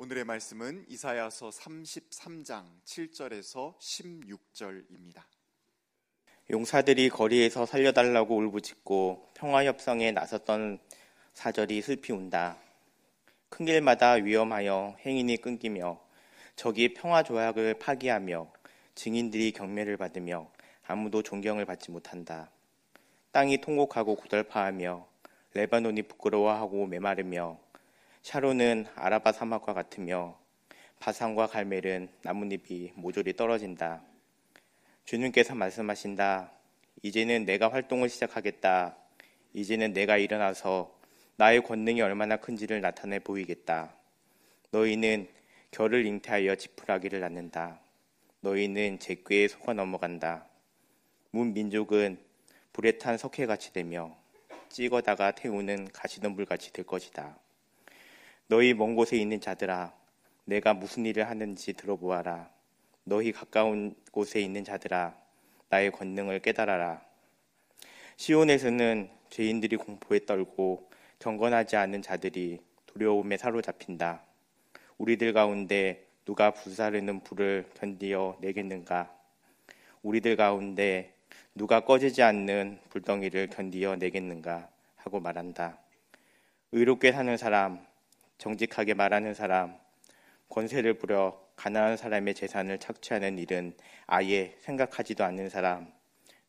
오늘의 말씀은 이사야서 33장 7절에서 16절입니다. 용사들이 거리에서 살려달라고 울부짖고 평화 협상에 나섰던 사절이 슬피 운다. 큰 길마다 위험하여 행인이 끊기며 적이 평화 조약을 파기하며 증인들이 경매를 받으며 아무도 존경을 받지 못한다. 땅이 통곡하고 고달파하며 레바논이 부끄러워하고 메마르며 샤론은 아라바 사막과 같으며 바산과 갈멜은 나뭇잎이 모조리 떨어진다. 주님께서 말씀하신다. 이제는 내가 활동을 시작하겠다. 이제는 내가 일어나서 나의 권능이 얼마나 큰지를 나타내 보이겠다. 너희는 결을 잉태하여 지푸라기를 낳는다. 너희는 제 꾀에 속아 넘어간다. 문 민족은 불에 탄 석회같이 되며 찍어다가 태우는 가시덤불같이 될 것이다. 너희 먼 곳에 있는 자들아, 내가 무슨 일을 하는지 들어보아라. 너희 가까운 곳에 있는 자들아, 나의 권능을 깨달아라. 시온에서는 죄인들이 공포에 떨고 경건하지 않은 자들이 두려움에 사로잡힌다. 우리들 가운데 누가 불사르는 불을 견디어 내겠는가? 우리들 가운데 누가 꺼지지 않는 불덩이를 견디어 내겠는가? 하고 말한다. 의롭게 사는 사람, 정직하게 말하는 사람, 권세를 부려 가난한 사람의 재산을 착취하는 일은 아예 생각하지도 않는 사람,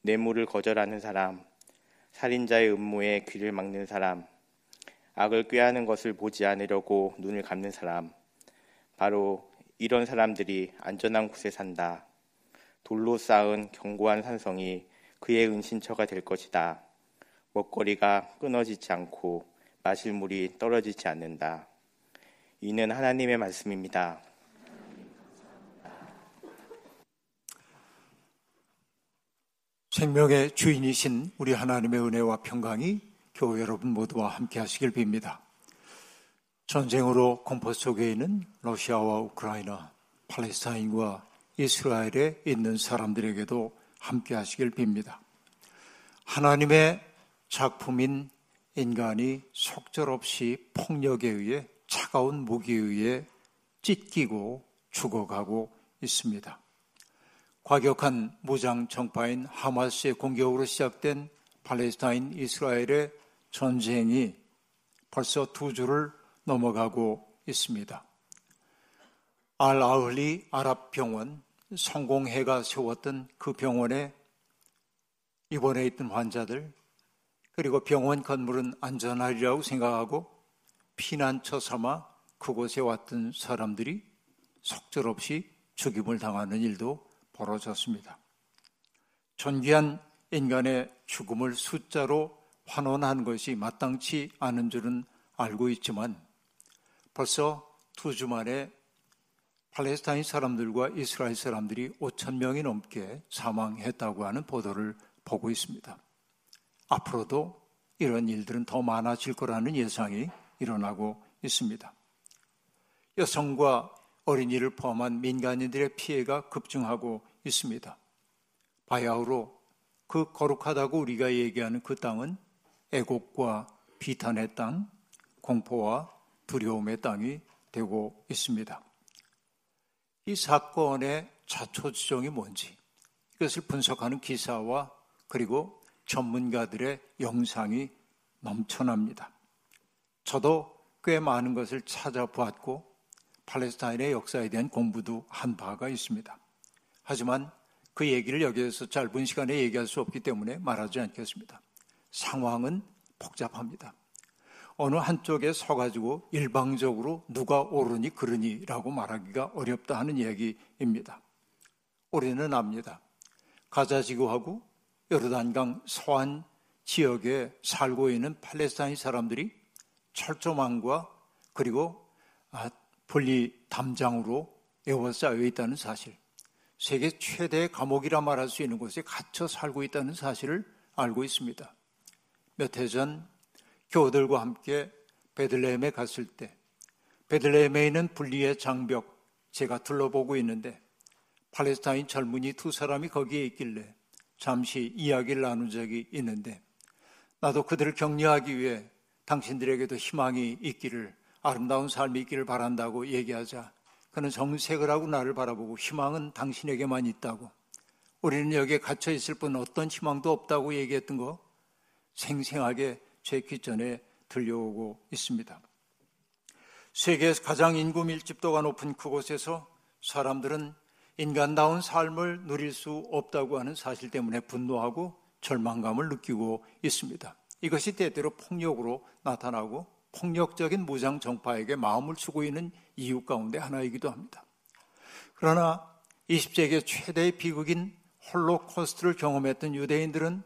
뇌물을 거절하는 사람, 살인자의 음모에 귀를 막는 사람, 악을 꾀하는 것을 보지 않으려고 눈을 감는 사람, 바로 이런 사람들이 안전한 곳에 산다. 돌로 쌓은 견고한 산성이 그의 은신처가 될 것이다. 먹거리가 끊어지지 않고 마실 물이 떨어지지 않는다. 이는 하나님의 말씀입니다. 생명의 주인이신 우리 하나님의 은혜와 평강이 교회 여러분 모두와 함께 하시길 빕니다. 전쟁으로 공포 속에 있는 러시아와 우크라이나, 팔레스타인과 이스라엘에 있는 사람들에게도 함께 하시길 빕니다. 하나님의 작품인 인간이 속절없이 폭력에 의해 차가운 무기에 의해 찢기고 죽어가고 있습니다. 과격한 무장 정파인 하마스의 공격으로 시작된 팔레스타인 이스라엘의 전쟁이 벌써 두 주를 넘어가고 있습니다. 알 아흘리 아랍 병원 성공회가 세웠던 그 병원에 입원해 있던 환자들 그리고 병원 건물은 안전하리라고 생각하고 피난처 삼아 그곳에 왔던 사람들이 속절없이 죽임을 당하는 일도 벌어졌습니다. 존귀한 인간의 죽음을 숫자로 환원하는 것이 마땅치 않은 줄은 알고 있지만 벌써 두 주 만에 팔레스타인 사람들과 이스라엘 사람들이 5천 명이 넘게 사망했다고 하는 보도를 보고 있습니다. 앞으로도 이런 일들은 더 많아질 거라는 예상이 일어나고 있습니다. 여성과 어린이를 포함한 민간인들의 피해가 급증하고 있습니다. 바야흐로 그 거룩하다고 우리가 얘기하는 그 땅은 애곡과 비탄의 땅, 공포와 두려움의 땅이 되고 있습니다. 이 사건의 자초지종이 뭔지 이것을 분석하는 기사와 그리고 전문가들의 영상이 넘쳐납니다. 저도 꽤 많은 것을 찾아보았고 팔레스타인의 역사에 대한 공부도 한 바가 있습니다. 하지만 그 얘기를 여기에서 짧은 시간에 얘기할 수 없기 때문에 말하지 않겠습니다. 상황은 복잡합니다. 어느 한쪽에 서가지고 일방적으로 누가 옳으니 그러니라고 말하기가 어렵다 하는 이야기입니다. 우리는 압니다. 가자지구하고 요르단강 서안 지역에 살고 있는 팔레스타인 사람들이 철조망과 그리고 아, 분리 담장으로 에워싸여 있다는 사실, 세계 최대의 감옥이라 말할 수 있는 곳에 갇혀 살고 있다는 사실을 알고 있습니다. 몇 해 전 교우들과 함께 베들레헴에 갔을 때 베들레헴에 있는 분리의 장벽 제가 둘러보고 있는데 팔레스타인 젊은이 두 사람이 거기에 있길래 잠시 이야기를 나눈 적이 있는데 나도 그들을 격려하기 위해 당신들에게도 희망이 있기를 아름다운 삶이 있기를 바란다고 얘기하자 그는 정색을 하고 나를 바라보고 희망은 당신에게만 있다고 우리는 여기에 갇혀 있을 뿐 어떤 희망도 없다고 얘기했던 거 생생하게 제 귓전에 들려오고 있습니다. 세계에서 가장 인구 밀집도가 높은 그곳에서 사람들은 인간다운 삶을 누릴 수 없다고 하는 사실 때문에 분노하고 절망감을 느끼고 있습니다. 이것이 때때로 폭력으로 나타나고 폭력적인 무장 정파에게 마음을 주고 있는 이유 가운데 하나이기도 합니다. 그러나 20세기 최대의 비극인 홀로코스트를 경험했던 유대인들은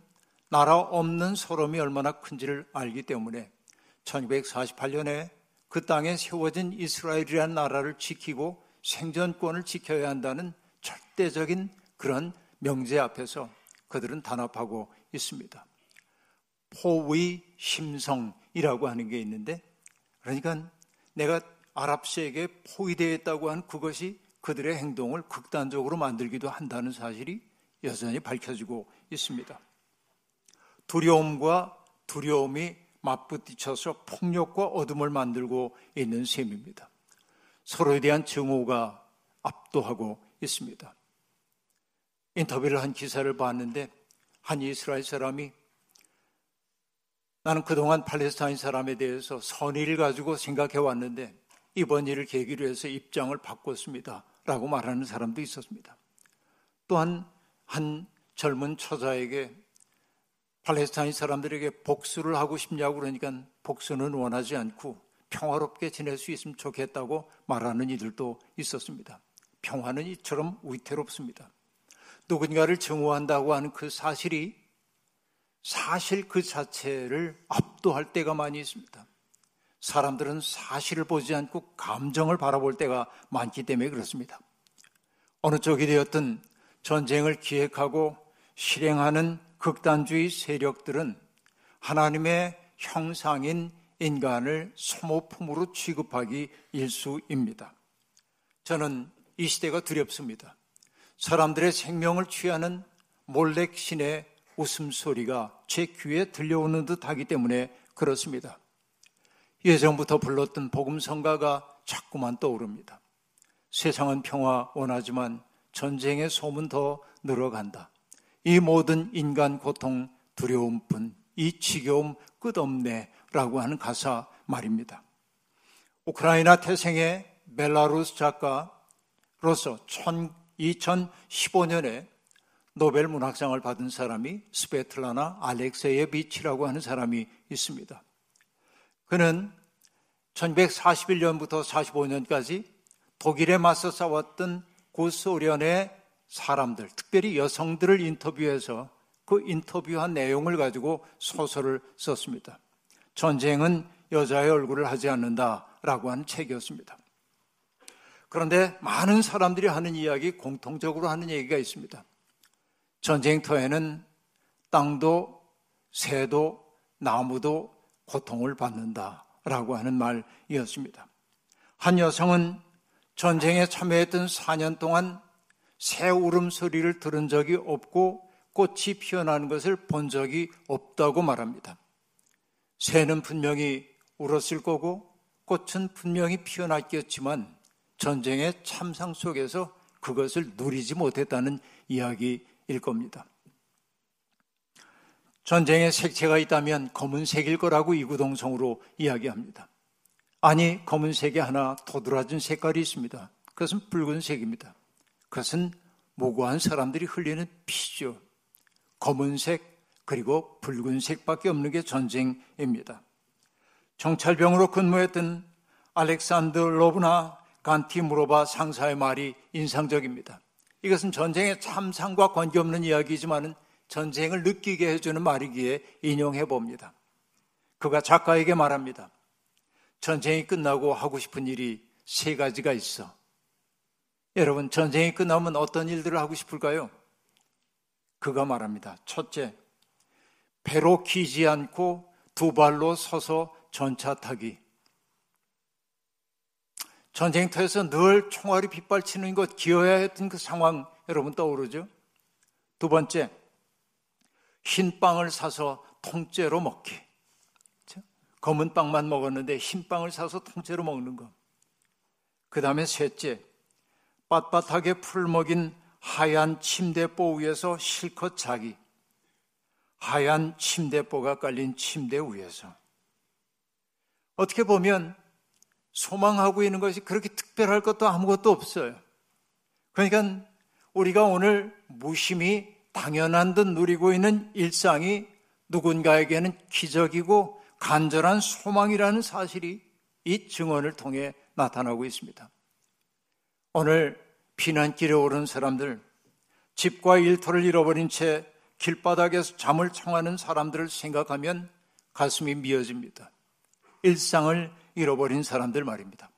나라 없는 서름이 얼마나 큰지를 알기 때문에 1948년에 그 땅에 세워진 이스라엘이라는 나라를 지키고 생존권을 지켜야 한다는 절대적인 그런 명제 앞에서 그들은 단합하고 있습니다. 포위 심성이라고 하는 게 있는데 그러니까 내가 아랍시에게 포위되어 있다고 한 그것이 그들의 행동을 극단적으로 만들기도 한다는 사실이 여전히 밝혀지고 있습니다. 두려움과 두려움이 맞부딪혀서 폭력과 어둠을 만들고 있는 셈입니다. 서로에 대한 증오가 압도하고 있습니다. 인터뷰를 한 기사를 봤는데 한 이스라엘 사람이 나는 그동안 팔레스타인 사람에 대해서 선의를 가지고 생각해 왔는데 이번 일을 계기로 해서 입장을 바꿨습니다. 라고 말하는 사람도 있었습니다. 또한 한 젊은 처자에게 팔레스타인 사람들에게 복수를 하고 싶냐고 그러니까 복수는 원하지 않고 평화롭게 지낼 수 있으면 좋겠다고 말하는 이들도 있었습니다. 평화는 이처럼 위태롭습니다. 누군가를 증오한다고 하는 그 사실이 사실 그 자체를 압도할 때가 많이 있습니다. 사람들은 사실을 보지 않고 감정을 바라볼 때가 많기 때문에 그렇습니다. 어느 쪽이 되었든 전쟁을 기획하고 실행하는 극단주의 세력들은 하나님의 형상인 인간을 소모품으로 취급하기 일수입니다. 저는 이 시대가 두렵습니다. 사람들의 생명을 취하는 몰렉 신의 웃음소리가 제 귀에 들려오는 듯 하기 때문에 그렇습니다. 예전부터 불렀던 복음성가가 자꾸만 떠오릅니다. 세상은 평화 원하지만 전쟁의 소문 더 늘어간다. 이 모든 인간 고통 두려움뿐 이 지겨움 끝없네 라고 하는 가사 말입니다. 우크라이나 태생의 벨라루스 작가로서 2015년에 노벨 문학상을 받은 사람이 스베틀라나 알렉세예비치라고 하는 사람이 있습니다. 그는 1941년부터 45년까지 독일에 맞서 싸웠던 고소련의 사람들, 특별히 여성들을 인터뷰해서 그 인터뷰한 내용을 가지고 소설을 썼습니다. 전쟁은 여자의 얼굴을 하지 않는다라고 하는 책이었습니다. 그런데 많은 사람들이 하는 이야기, 공통적으로 하는 얘기가 있습니다. 전쟁터에는 땅도, 새도, 나무도 고통을 받는다 라고 하는 말이었습니다. 한 여성은 전쟁에 참여했던 4년 동안 새 울음소리를 들은 적이 없고 꽃이 피어나는 것을 본 적이 없다고 말합니다. 새는 분명히 울었을 거고 꽃은 분명히 피어났겠지만 전쟁의 참상 속에서 그것을 누리지 못했다는 이야기 일 겁니다. 전쟁에 색채가 있다면 검은색일 거라고 이구동성으로 이야기합니다. 아니, 검은색에 하나 도드라진 색깔이 있습니다. 그것은 붉은색입니다. 그것은 무고한 사람들이 흘리는 피죠. 검은색 그리고 붉은색밖에 없는 게 전쟁입니다. 정찰병으로 근무했던 알렉산드 로브나 간티 무로바 상사의 말이 인상적입니다. 이것은 전쟁의 참상과 관계없는 이야기지만 전쟁을 느끼게 해주는 말이기에 인용해 봅니다. 그가 작가에게 말합니다. 전쟁이 끝나고 하고 싶은 일이 세 가지가 있어. 여러분, 전쟁이 끝나면 어떤 일들을 하고 싶을까요? 그가 말합니다. 첫째, 배로 기지 않고 두 발로 서서 전차 타기. 전쟁터에서 늘 총알이 빗발치는 것, 기어야 했던 그 상황 여러분 떠오르죠? 두 번째, 흰 빵을 사서 통째로 먹기. 검은 빵만 먹었는데 흰 빵을 사서 통째로 먹는 거. 그 다음에 셋째, 빳빳하게 풀 먹인 하얀 침대보 위에서 실컷 자기. 하얀 침대보가 깔린 침대 위에서. 어떻게 보면 소망하고 있는 것이 그렇게 특별할 것도 아무것도 없어요. 그러니까 우리가 오늘 무심히 당연한 듯 누리고 있는 일상이 누군가에게는 기적이고 간절한 소망이라는 사실이 이 증언을 통해 나타나고 있습니다. 오늘 피난길에 오른 사람들, 집과 일터를 잃어버린 채 길바닥에서 잠을 청하는 사람들을 생각하면 가슴이 미어집니다. 일상을 잃어버린 사람들 말입니다.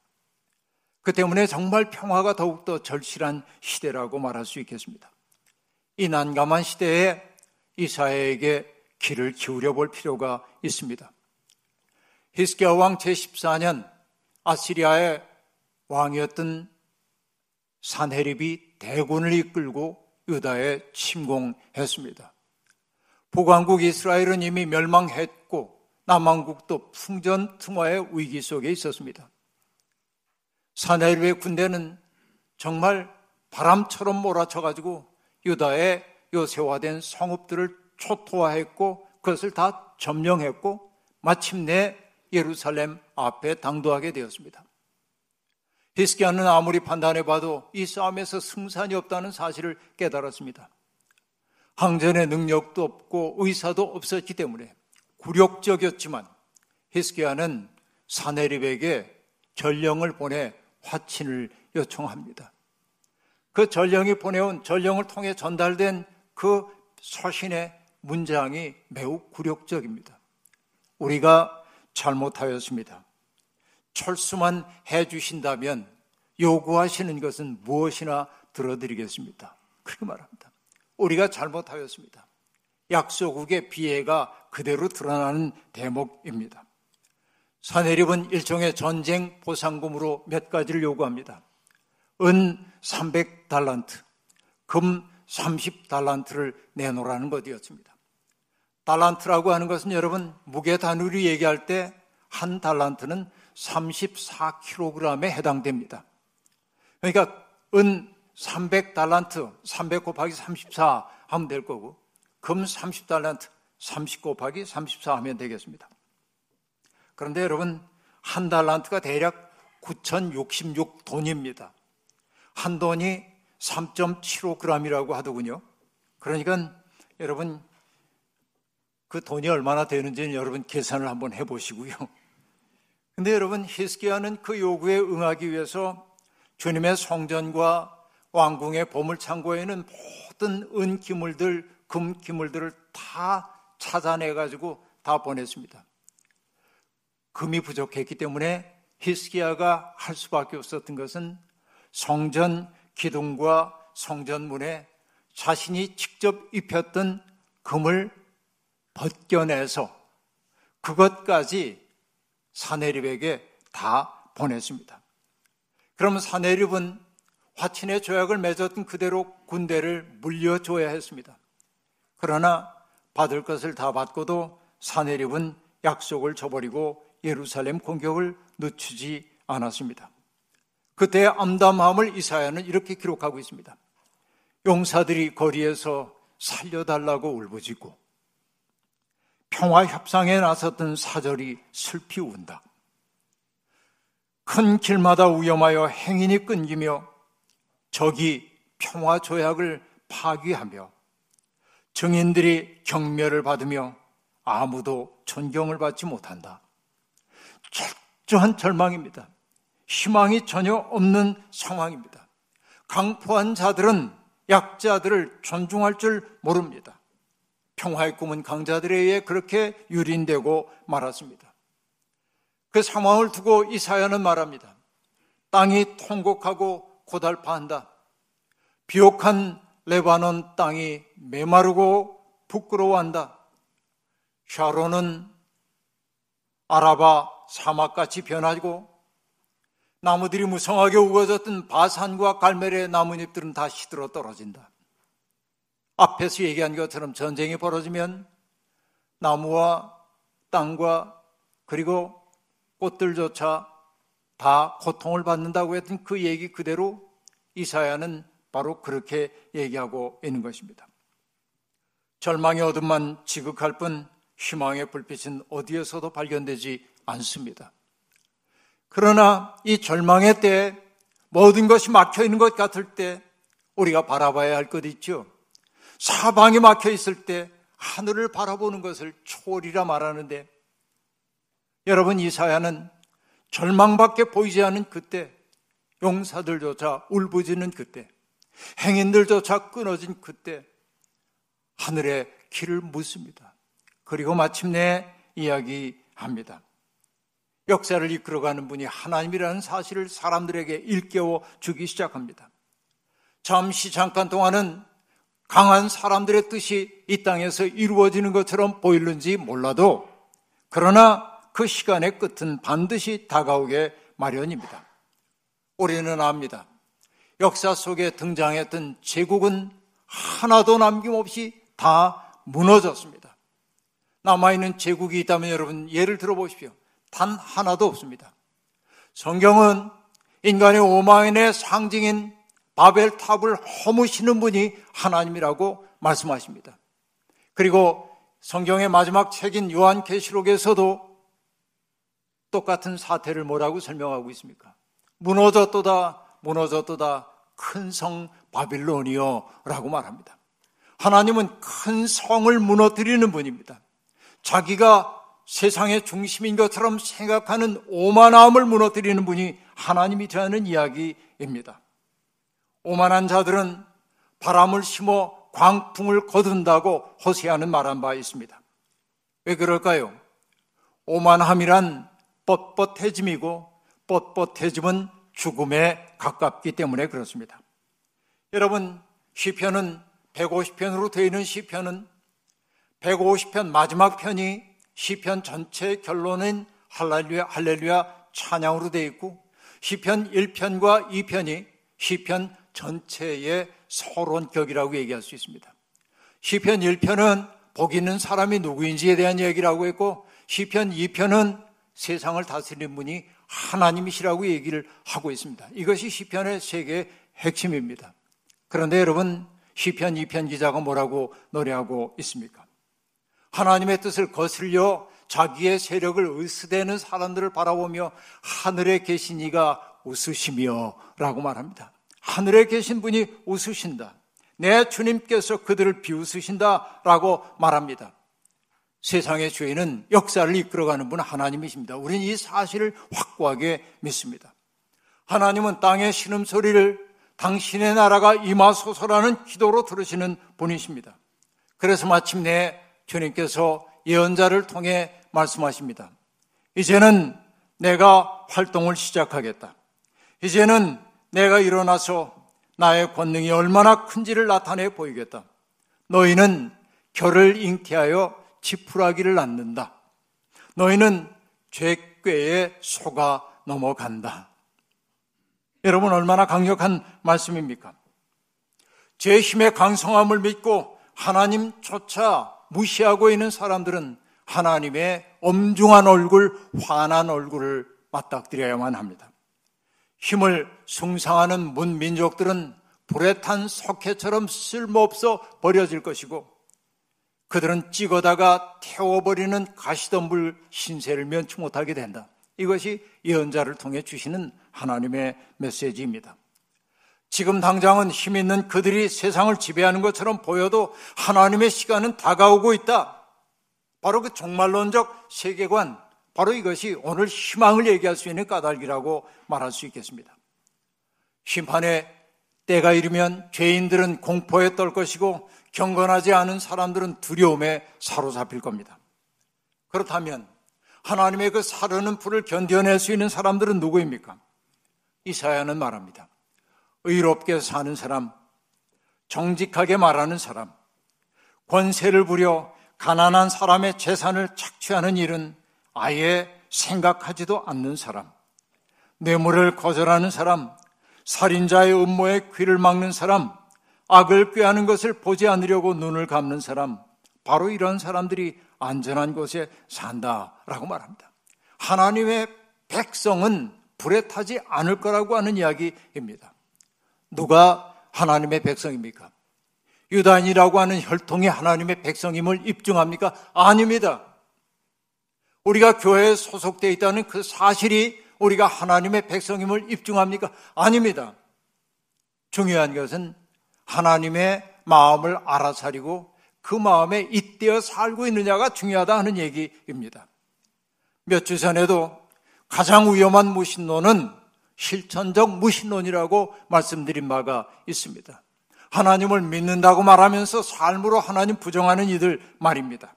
그 때문에 정말 평화가 더욱더 절실한 시대라고 말할 수 있겠습니다. 이 난감한 시대에 이사야에게 귀를 기울여 볼 필요가 있습니다. 히스기야 왕 제14년 아시리아의 왕이었던 산헤립이 대군을 이끌고 유다에 침공했습니다. 북왕국 이스라엘은 이미 멸망했고 남왕국도 풍전등화의 위기 속에 있었습니다. 사내립의 군대는 정말 바람처럼 몰아쳐가지고 유다의 요새화된 성읍들을 초토화했고 그것을 다 점령했고 마침내 예루살렘 앞에 당도하게 되었습니다. 히스기야는 아무리 판단해봐도 이 싸움에서 승산이 없다는 사실을 깨달았습니다. 항전의 능력도 없고 의사도 없었기 때문에 굴욕적이었지만 히스기야는 사네립에게 전령을 보내 화친을 요청합니다. 그 전령이 보내온 전령을 통해 전달된 그 서신의 문장이 매우 굴욕적입니다. 우리가 잘못하였습니다. 철수만 해 주신다면 요구하시는 것은 무엇이나 들어드리겠습니다. 그렇게 말합니다. 우리가 잘못하였습니다. 약소국의 비애가 그대로 드러나는 대목입니다. 사내립은 일종의 전쟁 보상금으로 몇 가지를 요구합니다. 은 300달란트, 금 30달란트를 내놓으라는 것이었습니다. 달란트라고 하는 것은 여러분 무게 단위로 얘기할 때 한 달란트는 34kg에 해당됩니다. 그러니까 은 300달란트, 300 곱하기 34 하면 될 거고 금 30달란트 30 곱하기 34 하면 되겠습니다. 그런데 여러분, 한 달란트가 대략 9,066 돈입니다. 한 돈이 3.75g이라고 하더군요. 그러니까 여러분, 그 돈이 얼마나 되는지는 여러분 계산을 한번 해보시고요. 근데 여러분, 히스기야는 그 요구에 응하기 위해서 주님의 성전과 왕궁의 보물창고에 는 모든 은 기물들, 금 기물들을 다 찾아내 가지고 다 보냈습니다. 금이 부족했기 때문에 히스기야가 할 수밖에 없었던 것은 성전 기둥과 성전문에 자신이 직접 입혔던 금을 벗겨내서 그것까지 사내립에게 다 보냈습니다. 그러면 사내립은 화친의 조약을 맺었던 그대로 군대를 물려줘야 했습니다. 그러나 받을 것을 다 받고도 사내립은 약속을 저버리고 예루살렘 공격을 늦추지 않았습니다. 그때의 암담함을 이사야는 이렇게 기록하고 있습니다. 용사들이 거리에서 살려달라고 울부짖고 평화 협상에 나섰던 사절이 슬피 운다. 큰 길마다 위험하여 행인이 끊기며 적이 평화 조약을 파기하며 증인들이 경멸을 받으며 아무도 존경을 받지 못한다. 철저한 절망입니다. 희망이 전혀 없는 상황입니다. 강포한 자들은 약자들을 존중할 줄 모릅니다. 평화의 꿈은 강자들에 의해 그렇게 유린되고 말았습니다. 그 상황을 두고 이사야는 말합니다. 땅이 통곡하고 고달파한다. 비옥한 레바논 땅이 메마르고 부끄러워한다. 샤론은 아라바 사막같이 변하고 나무들이 무성하게 우거졌던 바산과 갈멜의 나뭇잎들은 다 시들어 떨어진다. 앞에서 얘기한 것처럼 전쟁이 벌어지면 나무와 땅과 그리고 꽃들조차 다 고통을 받는다고 했던 그 얘기 그대로 이사야는 바로 그렇게 얘기하고 있는 것입니다. 절망의 어둠만 지극할 뿐 희망의 불빛은 어디에서도 발견되지 않습니다. 그러나 이 절망의 때 모든 것이 막혀 있는 것 같을 때 우리가 바라봐야 할 것 있죠. 사방이 막혀 있을 때 하늘을 바라보는 것을 초월이라 말하는데 여러분 이사야는 절망밖에 보이지 않은 그때 용사들조차 울부짖는 그때 행인들조차 끊어진 그때 하늘의 길을 묻습니다. 그리고 마침내 이야기합니다. 역사를 이끌어가는 분이 하나님이라는 사실을 사람들에게 일깨워 주기 시작합니다. 잠시 잠깐 동안은 강한 사람들의 뜻이 이 땅에서 이루어지는 것처럼 보일는지 몰라도 그러나 그 시간의 끝은 반드시 다가오게 마련입니다. 우리는 압니다. 역사 속에 등장했던 제국은 하나도 남김없이 다 무너졌습니다. 남아있는 제국이 있다면 여러분 예를 들어보십시오. 단 하나도 없습니다. 성경은 인간의 오만의 상징인 바벨탑을 허무시는 분이 하나님이라고 말씀하십니다. 그리고 성경의 마지막 책인 요한계시록에서도 똑같은 사태를 뭐라고 설명하고 있습니까? 무너졌도다, 무너졌도다, 큰 성 바빌론이요. 라고 말합니다. 하나님은 큰 성을 무너뜨리는 분입니다. 자기가 세상의 중심인 것처럼 생각하는 오만함을 무너뜨리는 분이 하나님이 되는 이야기입니다. 오만한 자들은 바람을 심어 광풍을 거둔다고 호세하는 말한 바 있습니다. 왜 그럴까요? 오만함이란 뻣뻣해짐이고 뻣뻣해짐은 죽음에 가깝기 때문에 그렇습니다. 여러분 시편은 150편으로 되어 있는 시편은 150편 마지막 편이 시편 전체의 결론은 할렐루야 할렐루야 찬양으로 되어 있고 시편 1편과 2편이 시편 전체의 서론격이라고 얘기할 수 있습니다. 시편 1편은 복 있는 사람이 누구인지에 대한 얘기라고 했고 시편 2편은 세상을 다스리는 분이 하나님이시라고 얘기를 하고 있습니다. 이것이 시편의 세계의 핵심입니다. 그런데 여러분 시편 2편 기자가 뭐라고 노래하고 있습니까? 하나님의 뜻을 거슬려 자기의 세력을 의스대는 사람들을 바라보며 하늘에 계신 이가 웃으시며 라고 말합니다. 하늘에 계신 분이 웃으신다. 내 주님께서 그들을 비웃으신다. 라고 말합니다. 세상의 죄인은 역사를 이끌어가는 분 하나님이십니다. 우리는 이 사실을 확고하게 믿습니다. 하나님은 땅의 신음소리를 당신의 나라가 임하소서라는 기도로 들으시는 분이십니다. 그래서 마침내 주님께서 예언자를 통해 말씀하십니다. 이제는 내가 활동을 시작하겠다. 이제는 내가 일어나서 나의 권능이 얼마나 큰지를 나타내 보이겠다. 너희는 결을 잉태하여 지푸라기를 낳는다. 너희는 죄꾀에 속아 넘어간다. 여러분 얼마나 강력한 말씀입니까? 제 힘의 강성함을 믿고 하나님조차 무시하고 있는 사람들은 하나님의 엄중한 얼굴, 환한 얼굴을 맞닥뜨려야만 합니다. 힘을 숭상하는 문민족들은 불에 탄 석회처럼 쓸모없어 버려질 것이고 그들은 찍어다가 태워버리는 가시덤불 신세를 면치 못하게 된다. 이것이 예언자를 통해 주시는 하나님의 메시지입니다. 지금 당장은 힘 있는 그들이 세상을 지배하는 것처럼 보여도 하나님의 시간은 다가오고 있다. 바로 그 종말론적 세계관, 바로 이것이 오늘 희망을 얘기할 수 있는 까닭이라고 말할 수 있겠습니다. 심판의 때가 이르면 죄인들은 공포에 떨 것이고 경건하지 않은 사람들은 두려움에 사로잡힐 겁니다. 그렇다면 하나님의 그 사르는 불을 견뎌낼 수 있는 사람들은 누구입니까? 이사야는 말합니다. 의롭게 사는 사람, 정직하게 말하는 사람, 권세를 부려 가난한 사람의 재산을 착취하는 일은 아예 생각하지도 않는 사람, 뇌물을 거절하는 사람, 살인자의 음모에 귀를 막는 사람, 악을 꾀하는 것을 보지 않으려고 눈을 감는 사람, 바로 이런 사람들이 안전한 곳에 산다라고 말합니다. 하나님의 백성은 불에 타지 않을 거라고 하는 이야기입니다. 누가 하나님의 백성입니까? 유다인이라고 하는 혈통이 하나님의 백성임을 입증합니까? 아닙니다. 우리가 교회에 소속되어 있다는 그 사실이 우리가 하나님의 백성임을 입증합니까? 아닙니다. 중요한 것은 하나님의 마음을 알아차리고 그 마음에 잇대어 살고 있느냐가 중요하다 하는 얘기입니다. 몇 주 전에도 가장 위험한 무신론은 실천적 무신론이라고 말씀드린 바가 있습니다. 하나님을 믿는다고 말하면서 삶으로 하나님 부정하는 이들 말입니다.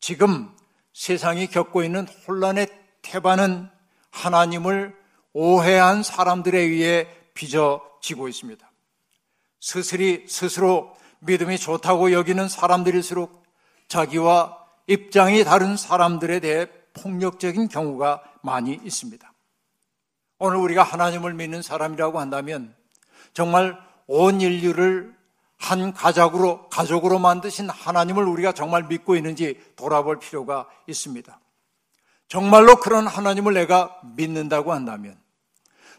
지금 세상이 겪고 있는 혼란의 태반은 하나님을 오해한 사람들에 의해 빚어지고 있습니다. 스스리 스스로 믿음이 좋다고 여기는 사람들일수록 자기와 입장이 다른 사람들에 대해 폭력적인 경우가 많이 있습니다. 오늘 우리가 하나님을 믿는 사람이라고 한다면 정말 온 인류를 한 가족으로, 가족으로 만드신 하나님을 우리가 정말 믿고 있는지 돌아볼 필요가 있습니다. 정말로 그런 하나님을 내가 믿는다고 한다면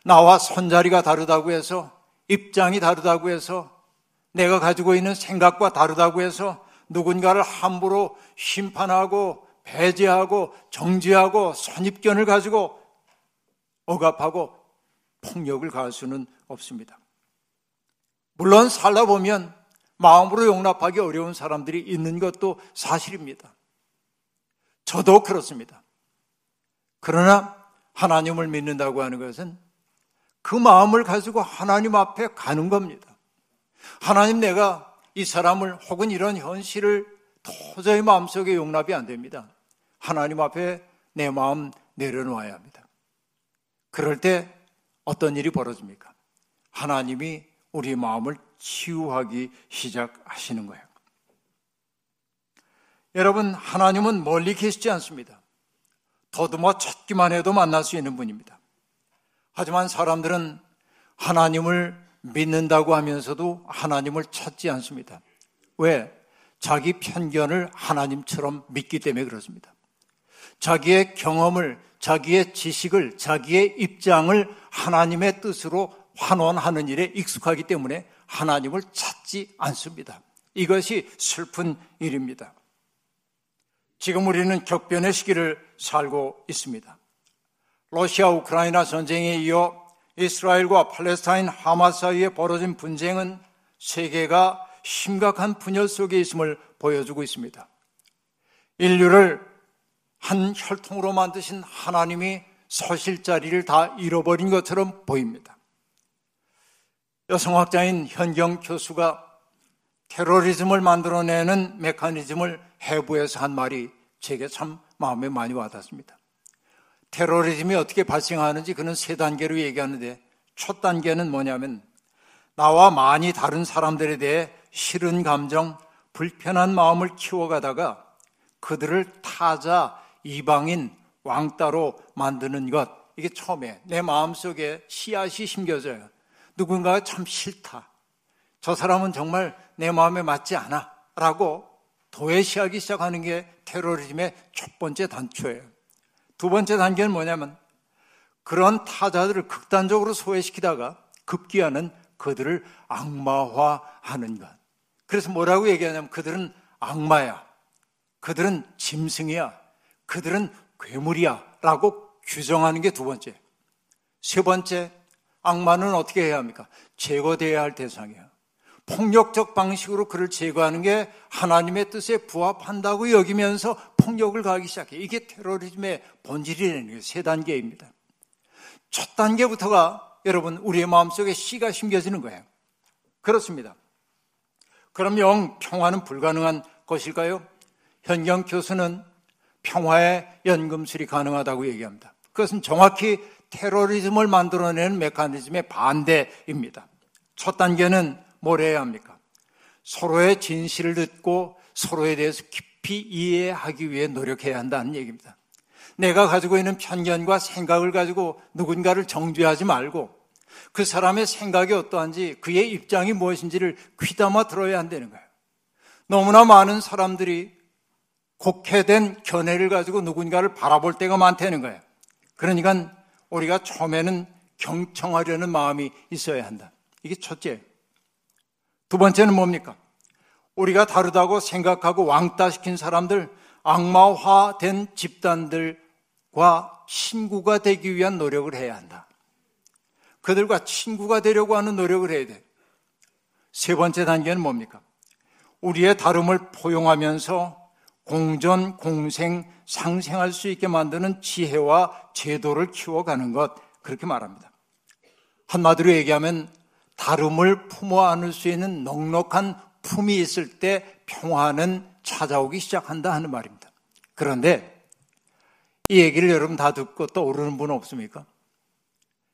나와 손자리가 다르다고 해서 입장이 다르다고 해서 내가 가지고 있는 생각과 다르다고 해서 누군가를 함부로 심판하고 배제하고 정지하고 선입견을 가지고 억압하고 폭력을 가할 수는 없습니다. 물론 살다 보면 마음으로 용납하기 어려운 사람들이 있는 것도 사실입니다. 저도 그렇습니다. 그러나 하나님을 믿는다고 하는 것은 그 마음을 가지고 하나님 앞에 가는 겁니다. 하나님 내가 이 사람을 혹은 이런 현실을 도저히 마음속에 용납이 안 됩니다. 하나님 앞에 내 마음 내려놓아야 합니다. 그럴 때 어떤 일이 벌어집니까? 하나님이 우리 마음을 치유하기 시작하시는 거예요. 여러분, 하나님은 멀리 계시지 않습니다. 더듬어 찾기만 해도 만날 수 있는 분입니다. 하지만 사람들은 하나님을 믿는다고 하면서도 하나님을 찾지 않습니다. 왜? 자기 편견을 하나님처럼 믿기 때문에 그렇습니다. 자기의 경험을, 자기의 지식을, 자기의 입장을 하나님의 뜻으로 환원하는 일에 익숙하기 때문에 하나님을 찾지 않습니다. 이것이 슬픈 일입니다. 지금 우리는 격변의 시기를 살고 있습니다. 러시아 우크라이나 전쟁에 이어 이스라엘과 팔레스타인 하마스 사이에 벌어진 분쟁은 세계가 심각한 분열 속에 있음을 보여주고 있습니다. 인류를 한 혈통으로 만드신 하나님이 서실 자리를 다 잃어버린 것처럼 보입니다. 여성학자인 현경 교수가 테러리즘을 만들어내는 메커니즘을 해부해서 한 말이 제게 참 마음에 많이 와닿습니다. 테러리즘이 어떻게 발생하는지 그는 세 단계로 얘기하는데 첫 단계는 뭐냐면 나와 많이 다른 사람들에 대해 싫은 감정, 불편한 마음을 키워가다가 그들을 타자, 이방인, 왕따로 만드는 것. 이게 처음에 내 마음속에 씨앗이 심겨져요. 누군가가 참 싫다. 저 사람은 정말 내 마음에 맞지 않아. 라고 도외시하기 시작하는 게 테러리즘의 첫 번째 단초예요. 두 번째 단계는 뭐냐면 그런 타자들을 극단적으로 소외시키다가 급기야는 그들을 악마화하는 것. 그래서 뭐라고 얘기하냐면 그들은 악마야. 그들은 짐승이야. 그들은 괴물이야. 라고 규정하는 게 두 번째. 세 번째, 악마는 어떻게 해야 합니까? 제거돼야 할 대상이야. 폭력적 방식으로 그를 제거하는 게 하나님의 뜻에 부합한다고 여기면서 폭력을 가하기 시작해. 이게 테러리즘의 본질이라는 게 세 단계입니다. 첫 단계부터가 여러분 우리의 마음속에 씨가 심겨지는 거예요. 그렇습니다. 그럼 영 평화는 불가능한 것일까요? 현경 교수는 평화의 연금술이 가능하다고 얘기합니다. 그것은 정확히 테러리즘을 만들어내는 메커니즘의 반대입니다. 첫 단계는 뭘 해야 합니까? 서로의 진실을 듣고 서로에 대해서 깊이 이해하기 위해 노력해야 한다는 얘기입니다. 내가 가지고 있는 편견과 생각을 가지고 누군가를 정죄하지 말고 그 사람의 생각이 어떠한지 그의 입장이 무엇인지를 귀담아 들어야 한다는 거예요. 너무나 많은 사람들이 곡해된 견해를 가지고 누군가를 바라볼 때가 많다는 거예요. 그러니까 우리가 처음에는 경청하려는 마음이 있어야 한다. 이게 첫째. 두 번째는 뭡니까? 우리가 다르다고 생각하고 왕따시킨 사람들, 악마화된 집단들과 친구가 되기 위한 노력을 해야 한다. 그들과 친구가 되려고 하는 노력을 해야 돼. 세 번째 단계는 뭡니까? 우리의 다름을 포용하면서 공전, 공생, 상생할 수 있게 만드는 지혜와 제도를 키워가는 것, 그렇게 말합니다. 한마디로 얘기하면 다름을 품어 안을 수 있는 넉넉한 품이 있을 때 평화는 찾아오기 시작한다 하는 말입니다. 그런데 이 얘기를 여러분 다 듣고 떠오르는 분 없습니까?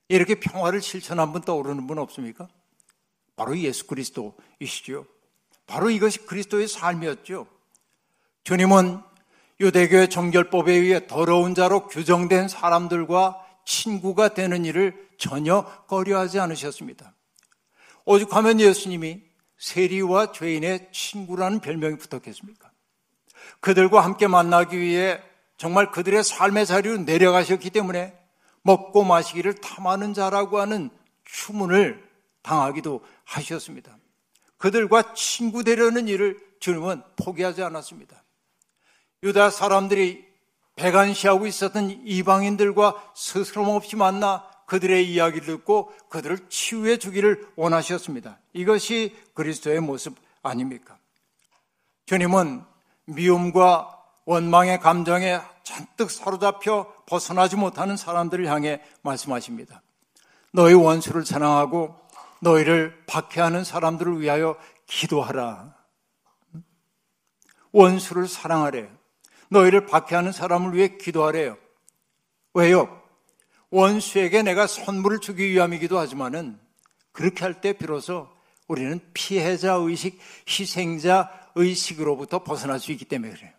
이렇게 평화를 실천한 분 떠오르는 분 없습니까? 바로 예수 그리스도이시죠. 바로 이것이 그리스도의 삶이었죠. 주님은 유대교의 정결법에 의해 더러운 자로 규정된 사람들과 친구가 되는 일을 전혀 꺼려하지 않으셨습니다. 오죽하면 예수님이 세리와 죄인의 친구라는 별명이 붙었겠습니까? 그들과 함께 만나기 위해 정말 그들의 삶의 자리로 내려가셨기 때문에 먹고 마시기를 탐하는 자라고 하는 추문을 당하기도 하셨습니다. 그들과 친구 되려는 일을 주님은 포기하지 않았습니다. 유다 사람들이 배관시하고 있었던 이방인들과 스스럼 없이 만나 그들의 이야기를 듣고 그들을 치유해 주기를 원하셨습니다. 이것이 그리스도의 모습 아닙니까? 주님은 미움과 원망의 감정에 잔뜩 사로잡혀 벗어나지 못하는 사람들을 향해 말씀하십니다. 너희 원수를 사랑하고 너희를 박해하는 사람들을 위하여 기도하라. 원수를 사랑하래. 너희를 박해하는 사람을 위해 기도하래요. 왜요? 원수에게 내가 선물을 주기 위함이기도 하지만은 그렇게 할 때 비로소 우리는 피해자 의식, 희생자 의식으로부터 벗어날 수 있기 때문에 그래요.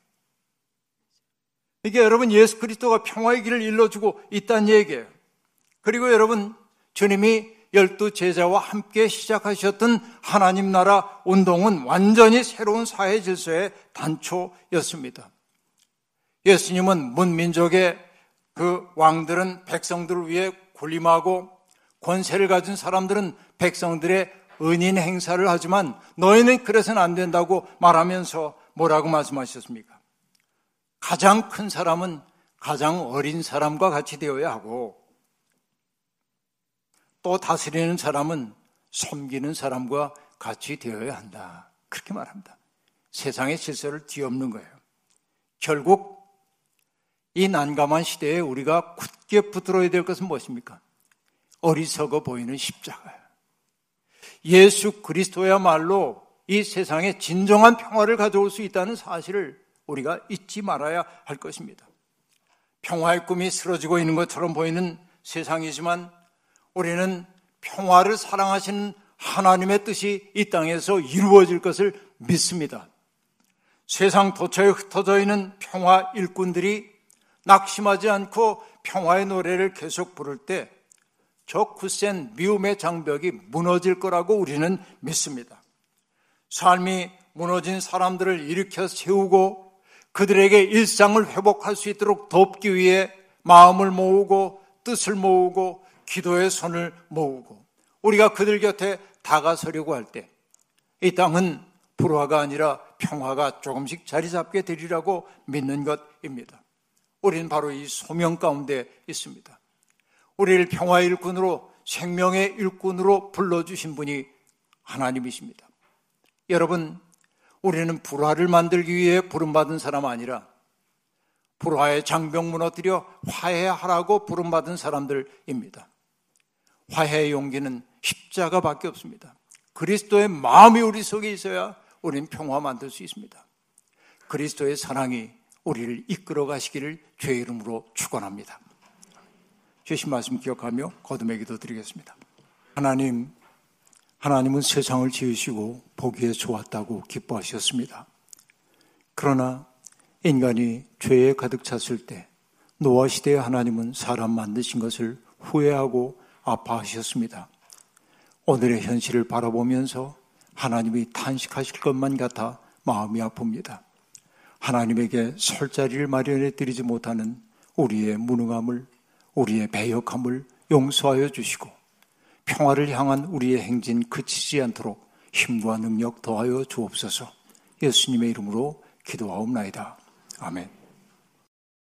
이게 여러분 예수 그리스도가 평화의 길을 일러주고 있다는 얘기예요. 그리고 여러분 주님이 열두 제자와 함께 시작하셨던 하나님 나라 운동은 완전히 새로운 사회 질서의 단초였습니다. 예수님은 문민족의 그 왕들은 백성들을 위해 군림하고 권세를 가진 사람들은 백성들의 은인 행사를 하지만 너희는 그래서는 안 된다고 말하면서 뭐라고 말씀하셨습니까? 가장 큰 사람은 가장 어린 사람과 같이 되어야 하고 또 다스리는 사람은 섬기는 사람과 같이 되어야 한다. 그렇게 말합니다. 세상의 질서를 뒤엎는 거예요. 결국 이 난감한 시대에 우리가 굳게 붙들어야 될 것은 무엇입니까? 어리석어 보이는 십자가예요. 예수 그리스도야말로 이 세상에 진정한 평화를 가져올 수 있다는 사실을 우리가 잊지 말아야 할 것입니다. 평화의 꿈이 쓰러지고 있는 것처럼 보이는 세상이지만 우리는 평화를 사랑하시는 하나님의 뜻이 이 땅에서 이루어질 것을 믿습니다. 세상 도처에 흩어져 있는 평화 일꾼들이 낙심하지 않고 평화의 노래를 계속 부를 때 저 굳센 미움의 장벽이 무너질 거라고 우리는 믿습니다. 삶이 무너진 사람들을 일으켜 세우고 그들에게 일상을 회복할 수 있도록 돕기 위해 마음을 모으고 뜻을 모으고 기도의 손을 모으고 우리가 그들 곁에 다가서려고 할 때 이 땅은 불화가 아니라 평화가 조금씩 자리 잡게 되리라고 믿는 것입니다. 우리는 바로 이 소명 가운데 있습니다. 우리를 평화의 일꾼으로 생명의 일꾼으로 불러주신 분이 하나님이십니다. 여러분, 우리는 불화를 만들기 위해 부름받은 사람 아니라 불화의 장벽 무너뜨려 화해하라고 부름받은 사람들입니다. 화해의 용기는 십자가밖에 없습니다. 그리스도의 마음이 우리 속에 있어야 우리는 평화 만들 수 있습니다. 그리스도의 사랑이 우리를 이끌어 가시기를 주의 이름으로 축원합니다. 주신 말씀 기억하며 거듭의 기도 드리겠습니다. 하나님, 하나님은 세상을 지으시고 보기에 좋았다고 기뻐하셨습니다. 그러나 인간이 죄에 가득 찼을 때 노아 시대의 하나님은 사람 만드신 것을 후회하고 아파하셨습니다. 오늘의 현실을 바라보면서 하나님이 탄식하실 것만 같아 마음이 아픕니다. 하나님에게 설 자리를 마련해 드리지 못하는 우리의 무능함을, 우리의 배역함을 용서하여 주시고 평화를 향한 우리의 행진 그치지 않도록 힘과 능력 더하여 주옵소서 예수님의 이름으로 기도하옵나이다. 아멘.